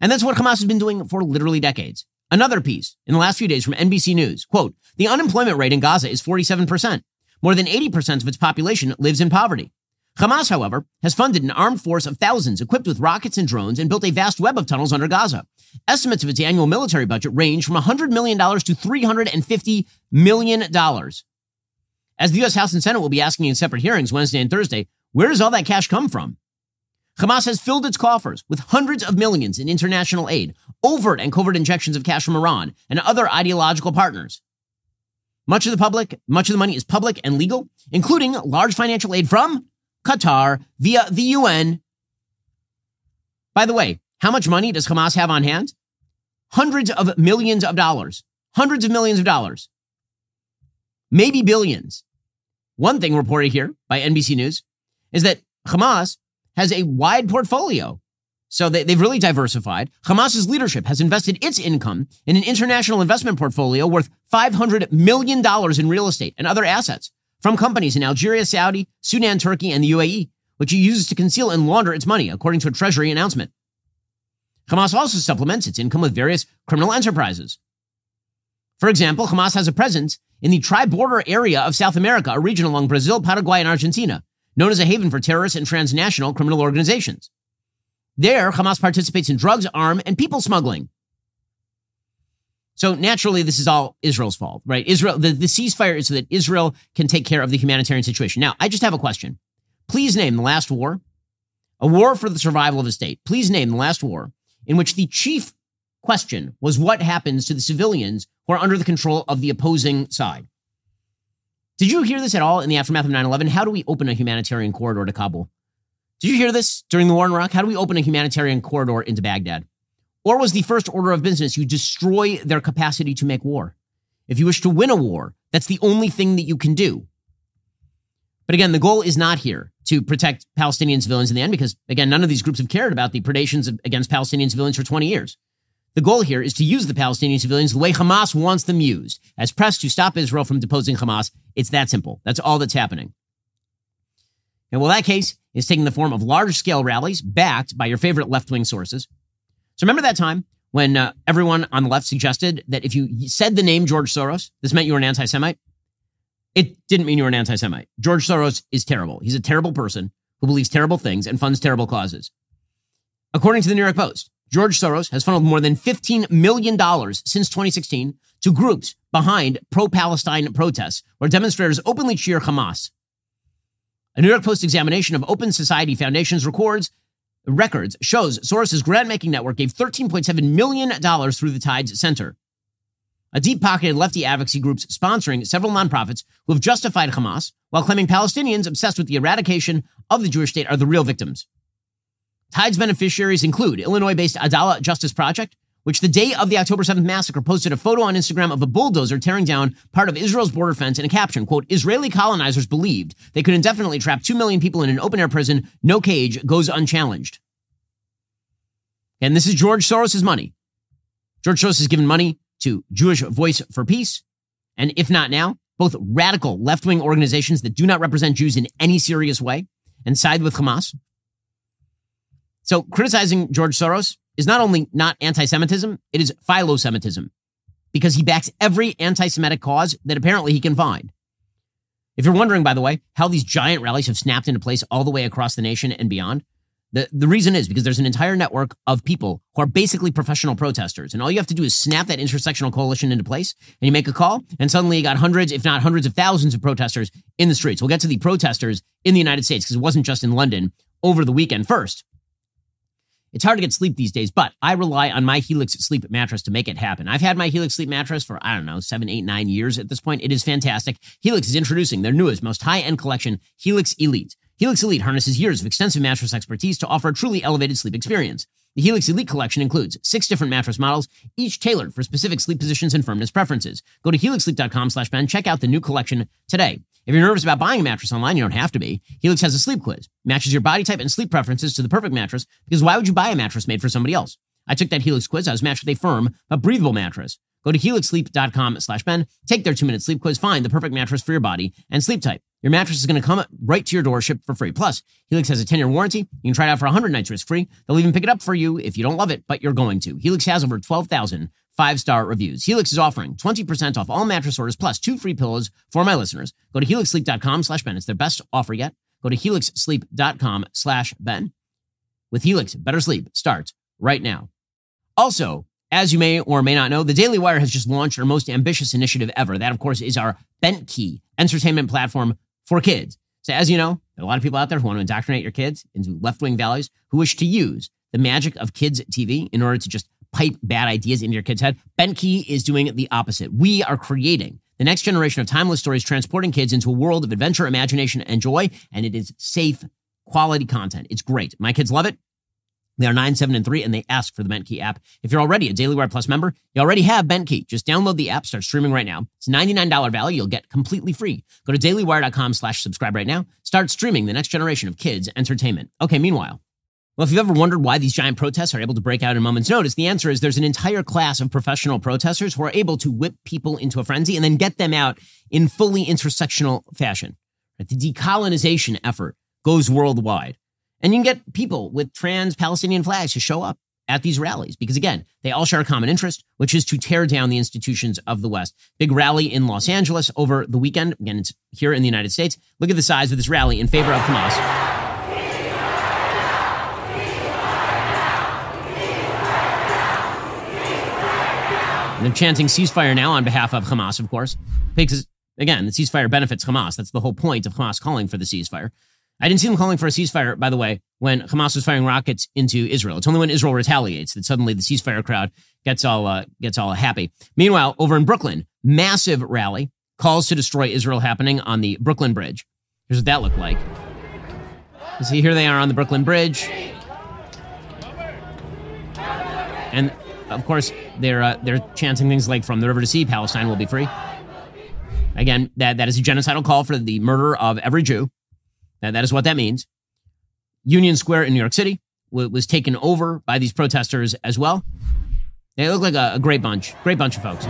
And that's what Hamas has been doing for literally decades. Another piece in the last few days from NBC News, quote, the unemployment rate in Gaza is 47%. More than 80% of its population lives in poverty. Hamas, however, has funded an armed force of thousands equipped with rockets and drones and built a vast web of tunnels under Gaza. Estimates of its annual military budget range from $100 million to $350 million. As the U.S. House and Senate will be asking in separate hearings Wednesday and Thursday, where does all that cash come from? Hamas has filled its coffers with hundreds of millions in international aid, overt and covert injections of cash from Iran and other ideological partners. Much of the public, much of the money is public and legal, including large financial aid from Qatar via the UN. By the way, how much money does Hamas have on hand? Hundreds of millions of dollars. Hundreds of millions of dollars. Maybe billions. One thing reported here by NBC News is that Hamas has a wide portfolio. So they, have really diversified. Hamas's leadership has invested its income in an international investment portfolio worth $500 million in real estate and other assets from companies in Algeria, Saudi, Sudan, Turkey, and the UAE, which it uses to conceal and launder its money, according to a Treasury announcement. Hamas also supplements its income with various criminal enterprises. For example, Hamas has a presence in the tri-border area of South America, a region along Brazil, Paraguay, and Argentina, known as a haven for terrorist and transnational criminal organizations. There, Hamas participates in drugs, arm, and people smuggling. So naturally, this is all Israel's fault, right? Israel, the, the ceasefire is so that Israel can take care of the humanitarian situation. Now, I just have a question. Please name the last war, a war for the survival of a state. Please name the last war in which the chief question was what happens to the civilians who are under the control of the opposing side. Did you hear this at all in the aftermath of 9 11? How do we open a humanitarian corridor to Kabul? Did you hear this during the war in Iraq? How do we open a humanitarian corridor into Baghdad? Or was the first order of business you destroy their capacity to make war? If you wish to win a war, that's the only thing that you can do. But again, the goal is not here to protect Palestinian civilians in the end, because again, none of these groups have cared about the predations against Palestinian civilians for 20 years. The goal here is to use the Palestinian civilians the way Hamas wants them used, as pressed to stop Israel from deposing Hamas. It's that simple. That's all that's happening. And well, that case is taking the form of large scale rallies backed by your favorite left wing sources. So remember that time when uh, everyone on the left suggested that if you said the name George Soros, this meant you were an anti Semite? It didn't mean you were an anti Semite. George Soros is terrible. He's a terrible person who believes terrible things and funds terrible causes. According to the New York Post, George Soros has funneled more than $15 million since 2016 to groups behind pro Palestine protests where demonstrators openly cheer Hamas. A New York Post examination of Open Society Foundation's records records shows Soros' grant making network gave $13.7 million through the Tides Center. A deep pocketed lefty advocacy groups sponsoring several nonprofits who have justified Hamas while claiming Palestinians obsessed with the eradication of the Jewish state are the real victims. Tides beneficiaries include Illinois based Adalah Justice Project, which the day of the October 7th massacre posted a photo on Instagram of a bulldozer tearing down part of Israel's border fence in a caption, quote, Israeli colonizers believed they could indefinitely trap 2 million people in an open air prison. No cage goes unchallenged. And this is George Soros' money. George Soros has given money to Jewish Voice for Peace, and if not now, both radical left wing organizations that do not represent Jews in any serious way and side with Hamas. So criticizing George Soros is not only not anti Semitism, it is philo-Semitism because he backs every anti Semitic cause that apparently he can find. If you're wondering, by the way, how these giant rallies have snapped into place all the way across the nation and beyond, the, the reason is because there's an entire network of people who are basically professional protesters. And all you have to do is snap that intersectional coalition into place and you make a call, and suddenly you got hundreds, if not hundreds of thousands of protesters in the streets. We'll get to the protesters in the United States because it wasn't just in London over the weekend first. It's hard to get sleep these days, but I rely on my Helix sleep mattress to make it happen. I've had my Helix sleep mattress for, I don't know, seven, eight, nine years at this point. It is fantastic. Helix is introducing their newest, most high end collection, Helix Elite. Helix Elite harnesses years of extensive mattress expertise to offer a truly elevated sleep experience. The Helix Elite collection includes six different mattress models, each tailored for specific sleep positions and firmness preferences. Go to helixsleep.com slash Ben, check out the new collection today. If you're nervous about buying a mattress online, you don't have to be. Helix has a sleep quiz, matches your body type and sleep preferences to the perfect mattress because why would you buy a mattress made for somebody else? I took that Helix quiz. I was matched with a firm, but breathable mattress. Go to helixsleep.com slash Ben, take their two minute sleep quiz, find the perfect mattress for your body, and sleep type. Your mattress is going to come right to your door, shipped for free. Plus, Helix has a 10 year warranty. You can try it out for 100 nights risk free. They'll even pick it up for you if you don't love it, but you're going to. Helix has over 12,000 five star reviews. Helix is offering 20% off all mattress orders plus two free pillows for my listeners. Go to helixsleep.com slash Ben. It's their best offer yet. Go to helixsleep.com slash Ben. With Helix, better sleep starts right now. Also, as you may or may not know, the Daily Wire has just launched our most ambitious initiative ever. That, of course, is our Bentkey entertainment platform for kids. So, as you know, there are a lot of people out there who want to indoctrinate your kids into left wing values who wish to use the magic of kids' TV in order to just pipe bad ideas into your kid's head. Bentkey is doing the opposite. We are creating the next generation of timeless stories, transporting kids into a world of adventure, imagination, and joy. And it is safe, quality content. It's great. My kids love it. They are nine, seven, and three, and they ask for the Bentkey app. If you're already a Daily Wire Plus member, you already have Bentkey. Just download the app, start streaming right now. It's $99 value. You'll get completely free. Go to dailywire.com slash subscribe right now. Start streaming the next generation of kids entertainment. Okay, meanwhile, well, if you've ever wondered why these giant protests are able to break out in moment's notice, the answer is there's an entire class of professional protesters who are able to whip people into a frenzy and then get them out in fully intersectional fashion. The decolonization effort goes worldwide. And you can get people with trans Palestinian flags to show up at these rallies because, again, they all share a common interest, which is to tear down the institutions of the West. Big rally in Los Angeles over the weekend. Again, it's here in the United States. Look at the size of this rally in favor of Hamas. And they're chanting ceasefire now on behalf of Hamas, of course, because, again, the ceasefire benefits Hamas. That's the whole point of Hamas calling for the ceasefire. I didn't see them calling for a ceasefire, by the way, when Hamas was firing rockets into Israel. It's only when Israel retaliates that suddenly the ceasefire crowd gets all uh, gets all happy. Meanwhile, over in Brooklyn, massive rally calls to destroy Israel happening on the Brooklyn Bridge. Here's what that looked like. You see, here they are on the Brooklyn Bridge, and of course they're uh, they're chanting things like "From the river to sea, Palestine will be free." Again, that that is a genocidal call for the murder of every Jew. That, that is what that means. Union Square in New York City was taken over by these protesters as well. They look like a, a great bunch, great bunch of folks.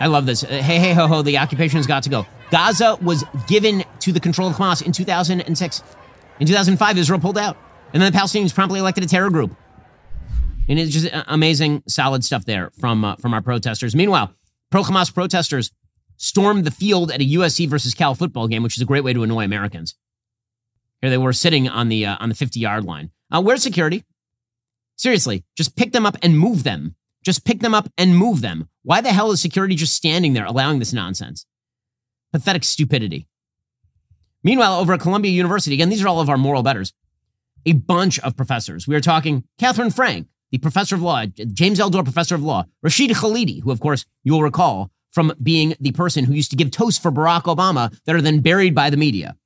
I love this. Uh, hey, hey, ho, ho, the occupation has got to go. Gaza was given to the control of Hamas in 2006. In 2005, Israel pulled out. And then the Palestinians promptly elected a terror group. And it's just amazing, solid stuff there from uh, from our protesters. Meanwhile, pro Hamas protesters stormed the field at a USC versus Cal football game, which is a great way to annoy Americans. Here they were sitting on the uh, on the 50 yard line. Uh, where's security? Seriously, just pick them up and move them. Just pick them up and move them. Why the hell is security just standing there allowing this nonsense? Pathetic stupidity. Meanwhile, over at Columbia University, again, these are all of our moral betters. A bunch of professors. We are talking Katherine Franke, the professor of law, James Eldor professor of law, Rashid Khalidi, who, of course, you will recall from being the person who used to give toasts for Barack Obama that are then buried by the media.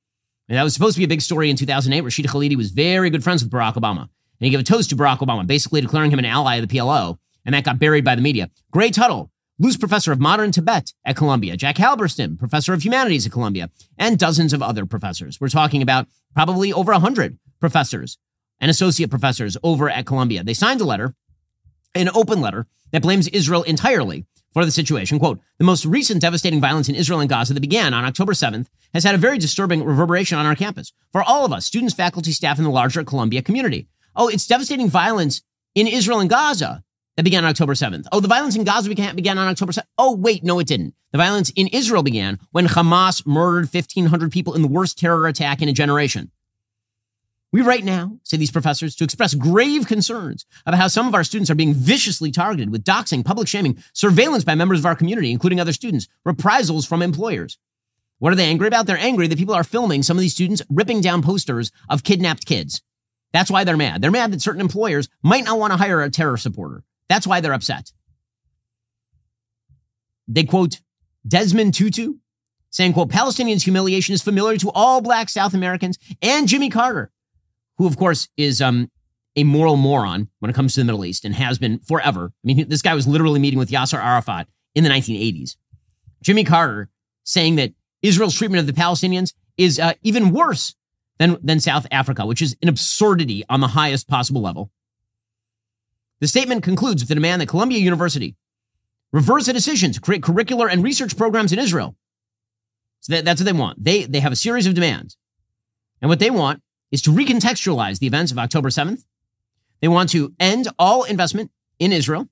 And that was supposed to be a big story in 2008. Rashid Khalidi was very good friends with Barack Obama. And he gave a toast to Barack Obama, basically declaring him an ally of the PLO. And that got buried by the media. Gray Tuttle, Luce Professor of Modern Tibet at Columbia, Jack Halberstam, Professor of Humanities at Columbia, and dozens of other professors. We're talking about probably over 100 professors and associate professors over at Columbia. They signed a letter, an open letter, that blames Israel entirely for the situation. Quote, the most recent devastating violence in Israel and Gaza that began on October 7th has had a very disturbing reverberation on our campus for all of us, students, faculty, staff, and the larger Columbia community. Oh, it's devastating violence in Israel and Gaza that began on October 7th. Oh, the violence in Gaza began, on October 7th. Oh, wait, no, it didn't. The violence in Israel began when Hamas murdered 1,500 people in the worst terror attack in a generation. We right now, say these professors, to express grave concerns about how some of our students are being viciously targeted with doxing, public shaming, surveillance by members of our community, including other students, reprisals from employers. What are they angry about? They're angry that people are filming some of these students ripping down posters of kidnapped kids. That's why they're mad. They're mad that certain employers might not want to hire a terror supporter. That's why they're upset. They quote Desmond Tutu saying, quote, Palestinians' humiliation is familiar to all black South Americans and Jimmy Carter, who, of course, is um, a moral moron when it comes to the Middle East and has been forever. I mean, this guy was literally meeting with Yasser Arafat in the 1980s. Jimmy Carter saying that Israel's treatment of the Palestinians is uh, even worse than, than South Africa, which is an absurdity on the highest possible level. The statement concludes with the demand that Columbia University reverse a decision to create curricular and research programs in Israel. So that, that's what they want. They, they have a series of demands. And what they want is to recontextualize the events of October 7th. They want to end all investment in Israel.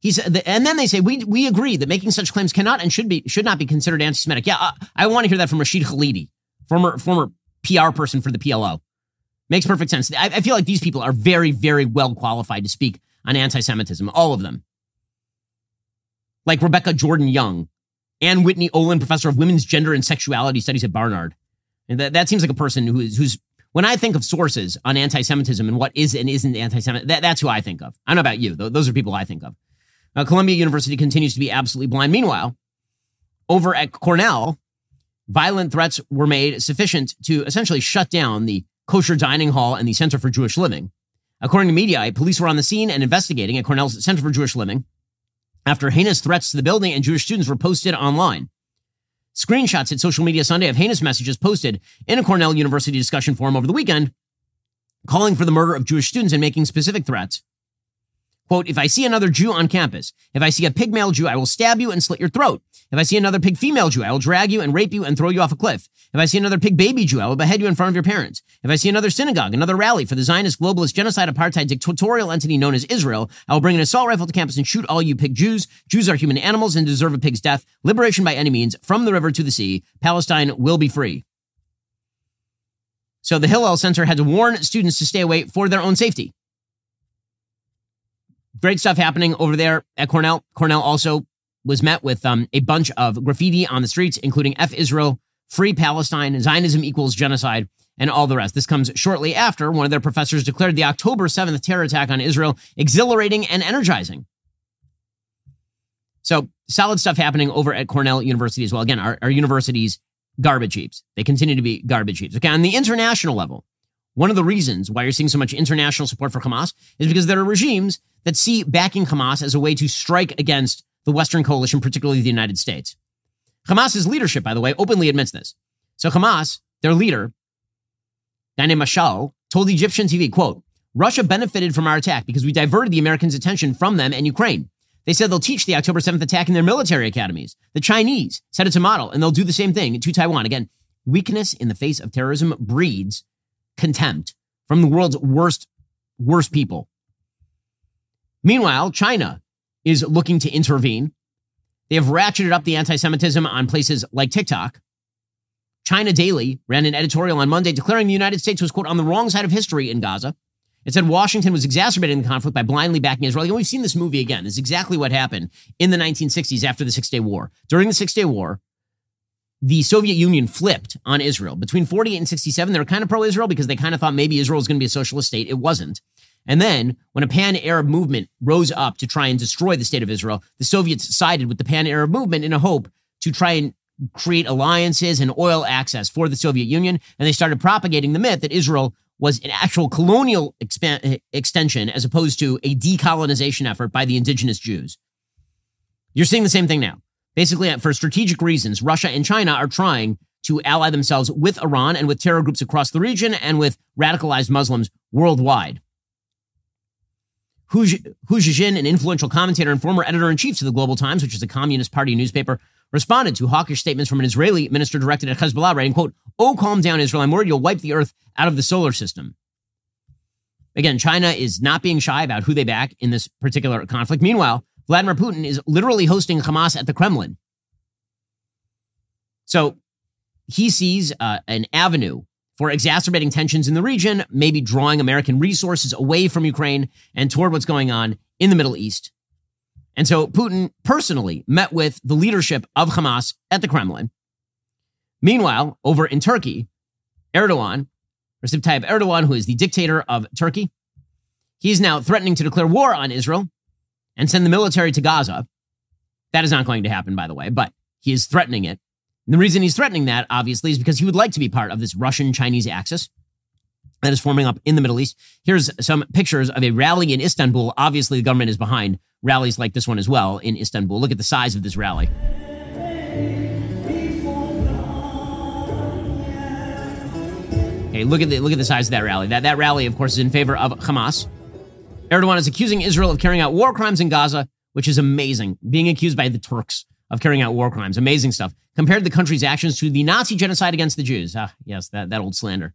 He's, and then they say, we, we agree that making such claims cannot and should be, should not be considered anti-Semitic. Yeah, I, I want to hear that from Rashid Khalidi, former, former PR person for the PLO. Makes perfect sense. I, I feel like these people are very, very well qualified to speak on anti-Semitism, all of them. Like Rebecca Jordan Young, Ann Whitney Olin, professor of women's gender and sexuality studies at Barnard. And that, that seems like a person who is, who's, when I think of sources on anti Semitism and what is and isn't anti Semitic, that, that's who I think of. I don't know about you. though. Those are people I think of. Uh, Columbia University continues to be absolutely blind. Meanwhile, over at Cornell, violent threats were made sufficient to essentially shut down the kosher dining hall and the Center for Jewish Living. According to media, police were on the scene and investigating at Cornell's Center for Jewish Living after heinous threats to the building and Jewish students were posted online. Screenshots at social media Sunday of heinous messages posted in a Cornell University discussion forum over the weekend calling for the murder of Jewish students and making specific threats. Quote, if I see another Jew on campus, if I see a pig male Jew, I will stab you and slit your throat. If I see another pig female Jew, I will drag you and rape you and throw you off a cliff. If I see another pig baby Jew, I will behead you in front of your parents. If I see another synagogue, another rally for the Zionist globalist genocide apartheid dictatorial entity known as Israel, I will bring an assault rifle to campus and shoot all you pig Jews. Jews are human animals and deserve a pig's death. Liberation by any means, from the river to the sea. Palestine will be free. So the Hillel Center had to warn students to stay away for their own safety. Great stuff happening over there at Cornell. Cornell also was met with um, a bunch of graffiti on the streets, including F Israel, Free Palestine, Zionism equals genocide, and all the rest. This comes shortly after one of their professors declared the October 7th terror attack on Israel exhilarating and energizing. So, solid stuff happening over at Cornell University as well. Again, our, our universities, garbage heaps. They continue to be garbage heaps. Okay, on the international level, one of the reasons why you're seeing so much international support for Hamas is because there are regimes that see backing Hamas as a way to strike against the Western coalition, particularly the United States. Hamas's leadership, by the way, openly admits this. So Hamas, their leader, guy named Mashal, told Egyptian TV, quote, Russia benefited from our attack because we diverted the Americans' attention from them and Ukraine. They said they'll teach the October 7th attack in their military academies. The Chinese said it's a model, and they'll do the same thing to Taiwan. Again, weakness in the face of terrorism breeds contempt from the world's worst, worst people. Meanwhile, China is looking to intervene. They have ratcheted up the anti Semitism on places like TikTok. China Daily ran an editorial on Monday declaring the United States was, quote, on the wrong side of history in Gaza. It said Washington was exacerbating the conflict by blindly backing Israel. And we've seen this movie again. Is exactly what happened in the 1960s after the Six Day War. During the Six Day War, the Soviet Union flipped on Israel. Between 48 and 67, they were kind of pro Israel because they kind of thought maybe Israel was going to be a socialist state. It wasn't. And then, when a pan Arab movement rose up to try and destroy the state of Israel, the Soviets sided with the pan Arab movement in a hope to try and create alliances and oil access for the Soviet Union. And they started propagating the myth that Israel was an actual colonial expan- eh, extension as opposed to a decolonization effort by the indigenous Jews. You're seeing the same thing now. Basically, for strategic reasons, Russia and China are trying to ally themselves with Iran and with terror groups across the region and with radicalized Muslims worldwide. Hu Xijin, an influential commentator and former editor in chief of the Global Times, which is a Communist Party newspaper, responded to hawkish statements from an Israeli minister directed at Hezbollah, writing, quote, Oh, calm down, Israel. I'm worried you'll wipe the earth out of the solar system. Again, China is not being shy about who they back in this particular conflict. Meanwhile, Vladimir Putin is literally hosting Hamas at the Kremlin. So he sees uh, an avenue for exacerbating tensions in the region, maybe drawing American resources away from Ukraine and toward what's going on in the Middle East. And so Putin personally met with the leadership of Hamas at the Kremlin. Meanwhile, over in Turkey, Erdogan, Recep Tayyip Erdogan, who is the dictator of Turkey, he's now threatening to declare war on Israel and send the military to Gaza. That is not going to happen, by the way, but he is threatening it. And the reason he's threatening that, obviously, is because he would like to be part of this Russian Chinese axis that is forming up in the Middle East. Here's some pictures of a rally in Istanbul. Obviously, the government is behind rallies like this one as well in Istanbul. Look at the size of this rally. Hey, look at the look at the size of that rally. That that rally, of course, is in favor of Hamas. Erdogan is accusing Israel of carrying out war crimes in Gaza, which is amazing. Being accused by the Turks of carrying out war crimes, amazing stuff. Compared the country's actions to the Nazi genocide against the Jews. Ah, yes, that that old slander.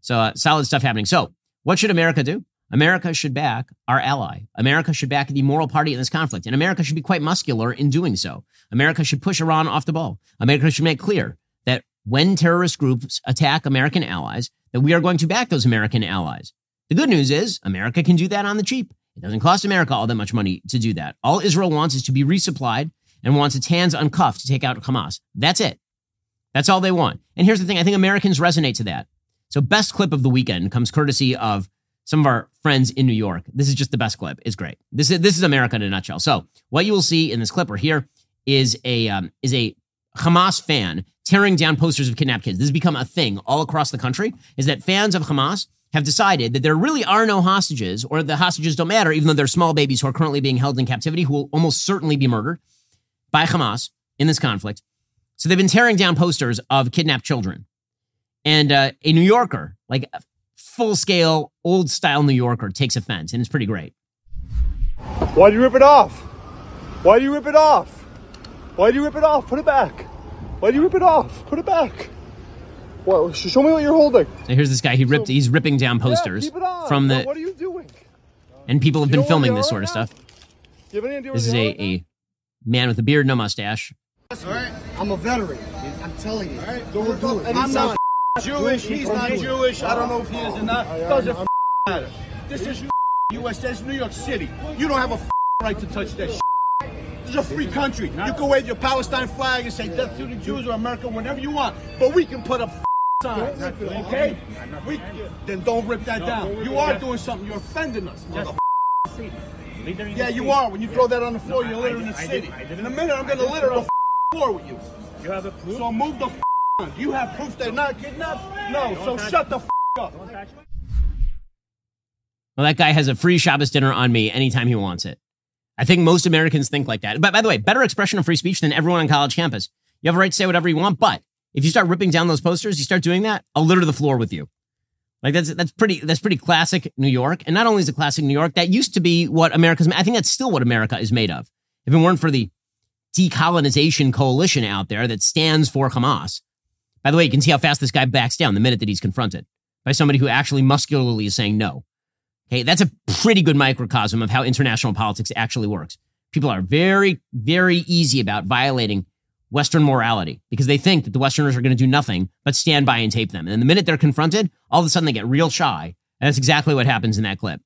So uh, solid stuff happening. So, what should America do? America should back our ally. America should back the moral party in this conflict, and America should be quite muscular in doing so. America should push Iran off the ball. America should make clear that when terrorist groups attack American allies, that we are going to back those American allies. The good news is America can do that on the cheap. It doesn't cost America all that much money to do that. All Israel wants is to be resupplied and wants its hands uncuffed to take out Hamas. That's it. That's all they want. And here's the thing I think Americans resonate to that. So, best clip of the weekend comes courtesy of some of our friends in New York. This is just the best clip. It's great. This is this is America in a nutshell. So, what you will see in this clip or here is a um, is a Hamas fan tearing down posters of kidnapped kids. This has become a thing all across the country. Is that fans of Hamas have decided that there really are no hostages, or the hostages don't matter, even though they're small babies who are currently being held in captivity, who will almost certainly be murdered by Hamas in this conflict. So they've been tearing down posters of kidnapped children. And uh, a New Yorker, like a full scale, old style New Yorker, takes offense, and it's pretty great. Why do you rip it off? Why do you rip it off? Why do you rip it off? Put it back. Why do you rip it off? Put it back. Well, show me what you're holding. So here's this guy. He ripped. He's ripping down posters yeah, from the. What are you doing? And people have You been know filming this they sort of are stuff. Do you have any idea This is a, they are right a man with a beard, no mustache. I'm a veteran. I'm telling you. Don't do it. I'm not Jewish. He's not Jewish. I don't know if he is or not. Doesn't f- matter. This is U.S. That's New York City. You don't have a right to touch that. Shit. This is a free country. You can wave your Palestine flag and say death to the Jews or America whenever you want, but we can put up f- signs. Okay? We, then don't rip that down. You are doing something. You're offending us. mother- Yeah, you are. When you throw that on the floor, you're littering the city. In a minute, I'm going to litter the floor with you. You have a proof? So move the f- on. Do you have proof they're not kidnapped? No, so shut the f- up. Well, that guy has a free Shabbos dinner on me anytime he wants it. I think most Americans think like that. But by the way, better expression of free speech than everyone on college campus. You have a right to say whatever you want, but if you start ripping down those posters, you start doing that, I'll litter the floor with you. Like that's that's pretty that's pretty classic New York. And not only is it classic New York, that used to be what America's I think that's still what America is made of. If it weren't for the decolonization coalition out there that stands for Hamas. By the way, you can see how fast this guy backs down the minute that he's confronted by somebody who actually muscularly is saying no. Okay, that's a pretty good microcosm of how international politics actually works. People are very, very easy about violating Western morality because they think that the Westerners are going to do nothing but stand by and tape them. And the minute they're confronted, all of a sudden they get real shy. And that's exactly what happens in that clip.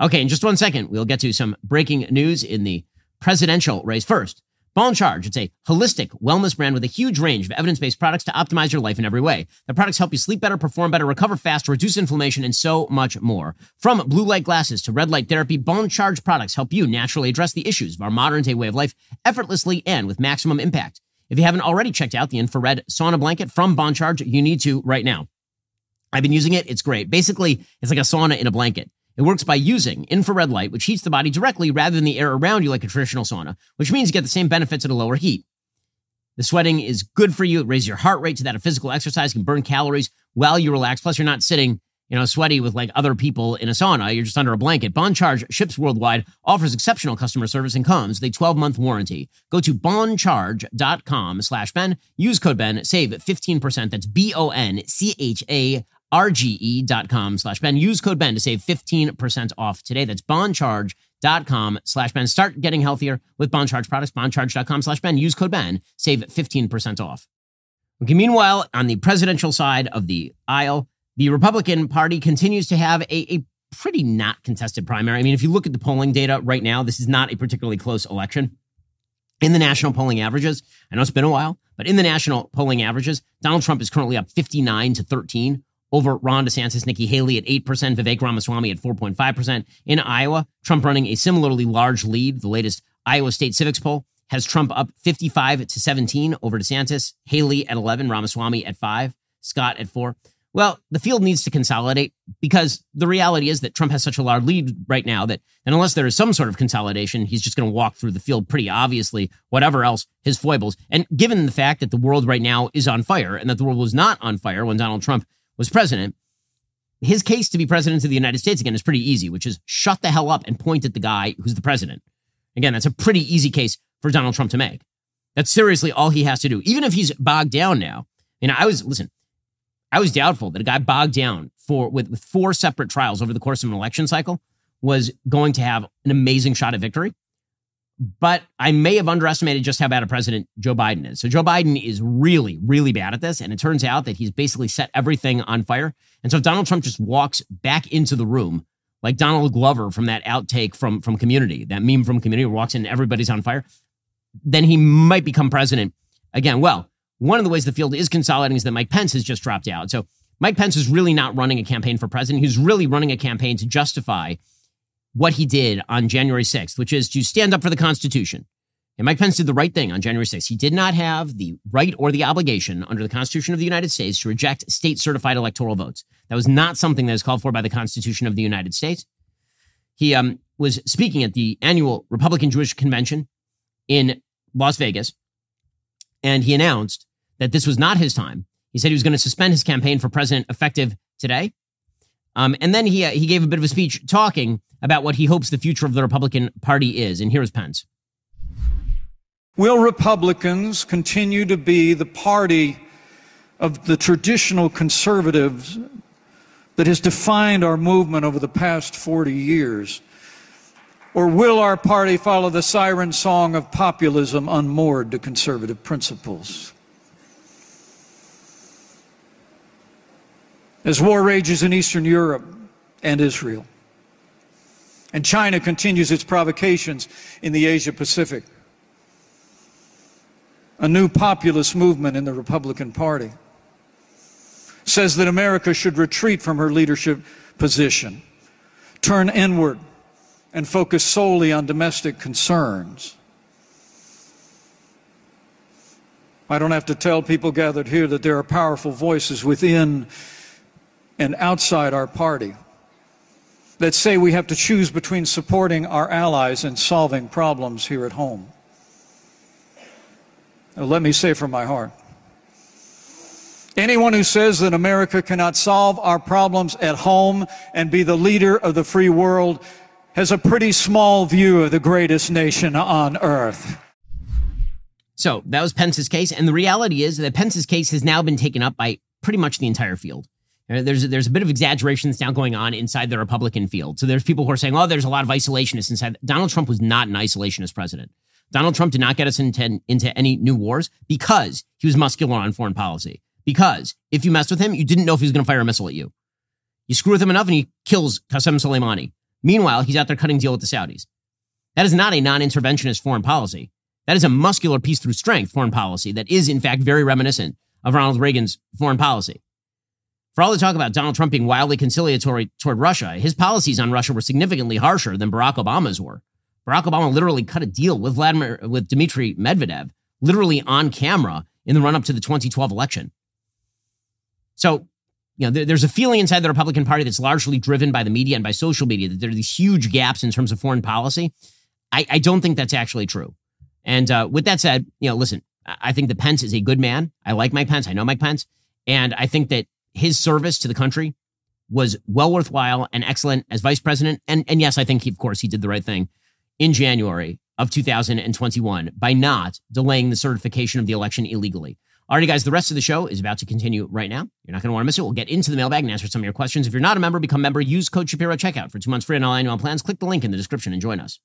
Okay, in just one second, we'll get to some breaking news in the presidential race. First, Bon Charge. It's a holistic wellness brand with a huge range of evidence based products to optimize your life in every way. The products help you sleep better, perform better, recover faster, reduce inflammation, and so much more. From blue light glasses to red light therapy, Bon Charge products help you naturally address the issues of our modern day way of life effortlessly and with maximum impact. If you haven't already checked out the infrared sauna blanket from Bon Charge, you need to right now. I've been using it. It's great. Basically, it's like a sauna in a blanket. It works by using infrared light, which heats the body directly rather than the air around you like a traditional sauna, which means you get the same benefits at a lower heat. The sweating is good for you. It raises your heart rate to that of physical exercise, can burn calories while you relax. Plus, you're not sitting, you know, sweaty with like other people in a sauna. You're just under a blanket. Bon Charge ships worldwide, offers exceptional customer service, and comes with a 12-month warranty. Go to boncharge.com slash Ben. Use code Ben. Save 15%. That's B-O-N-C-H-A rge dot com slash Ben. Use code Ben to save 15% off today. That's boncharge.com slash Ben. Start getting healthier with Boncharge products. Boncharge.com slash Ben. Use code Ben. Save 15% off. Okay, meanwhile, on the presidential side of the aisle, the Republican Party continues to have a, a pretty not contested primary. I mean, if you look at the polling data right now, this is not a particularly close election. In the national polling averages, I know it's been a while, but in the national polling averages, Donald Trump is currently up 59 to 13 over Ron DeSantis, Nikki Haley at 8%, Vivek Ramaswamy at 4.5%. In Iowa, Trump running a similarly large lead. The latest Iowa State Civiqs poll has Trump up 55 to 17 over DeSantis, Haley at 11, Ramaswamy at 5, Scott at 4. Well, the field needs to consolidate because the reality is that Trump has such a large lead right now that, and unless there is some sort of consolidation, he's just going to walk through the field pretty obviously, whatever else his foibles. And given the fact that the world right now is on fire and that the world was not on fire when Donald Trump was president, his case to be president of the United States again is pretty easy, which is shut the hell up and point at the guy who's the president. Again, that's a pretty easy case for Donald Trump to make. That's seriously all he has to do. Even if he's bogged down now. You know, I was listen, I was doubtful that a guy bogged down for with, with four separate trials over the course of an election cycle was going to have an amazing shot at victory. But I may have underestimated just how bad a president Joe Biden is. So Joe Biden is really, really bad at this. And it turns out that he's basically set everything on fire. And so if Donald Trump just walks back into the room, like Donald Glover from that outtake from, from community, that meme from community walks in, everybody's on fire, then he might become president again. Well, one of the ways the field is consolidating is that Mike Pence has just dropped out. So Mike Pence is really not running a campaign for president. He's really running a campaign to justify what he did on January 6th, which is to stand up for the Constitution. And Mike Pence did the right thing on January 6th. He did not have the right or the obligation under the Constitution of the United States to reject state certified electoral votes. That was not something that is called for by the Constitution of the United States. He um, was speaking at the annual Republican Jewish Convention in Las Vegas, and he announced that this was not his time. He said he was going to suspend his campaign for president effective today. Um, and then he uh, he gave a bit of a speech talking about what he hopes the future of the Republican Party is. And here's Pence. Will Republicans continue to be the party of the traditional conservatives that has defined our movement over the past 40 years? Or will our party follow the siren song of populism unmoored to conservative principles? As war rages in Eastern Europe and Israel, and China continues its provocations in the Asia Pacific, a new populist movement in the Republican Party says that America should retreat from her leadership position, turn inward, and focus solely on domestic concerns. I don't have to tell people gathered here that there are powerful voices within and outside our party that say we have to choose between supporting our allies and solving problems here at home. Now, let me say from my heart anyone who says that America cannot solve our problems at home and be the leader of the free world has a pretty small view of the greatest nation on earth. So that was Pence's case. And the reality is that Pence's case has now been taken up by pretty much the entire field. There's there's a bit of exaggeration that's now going on inside the Republican field. So there's people who are saying, "Oh, there's a lot of isolationists inside." Donald Trump was not an isolationist president. Donald Trump did not get us into, into any new wars because he was muscular on foreign policy. Because if you messed with him, you didn't know if he was going to fire a missile at you. You screw with him enough and he kills Qasem Soleimani. Meanwhile, he's out there cutting deal with the Saudis. That is not a non-interventionist foreign policy. That is a muscular peace through strength foreign policy that is, in fact, very reminiscent of Ronald Reagan's foreign policy. For all the talk about Donald Trump being wildly conciliatory toward Russia, his policies on Russia were significantly harsher than Barack Obama's were. Barack Obama literally cut a deal with Vladimir with Dmitry Medvedev, literally on camera in the run-up to the 2012 election. So, you know, there, there's a feeling inside the Republican Party that's largely driven by the media and by social media that there are these huge gaps in terms of foreign policy. I, I don't think that's actually true. And uh, with that said, you know, listen, I think that Pence is a good man. I like Mike Pence. I know Mike Pence. And I think that his service to the country was well worthwhile and excellent as vice president. And, and yes, I think, he, of course, he did the right thing in January of 2021 by not delaying the certification of the election illegally. Alrighty, guys, the rest of the show is about to continue right now. You're not going to want to miss it. We'll get into the mailbag and answer some of your questions. If you're not a member, become a member. Use code Shapiro checkout for two months free on all annual plans. Click the link in the description and join us.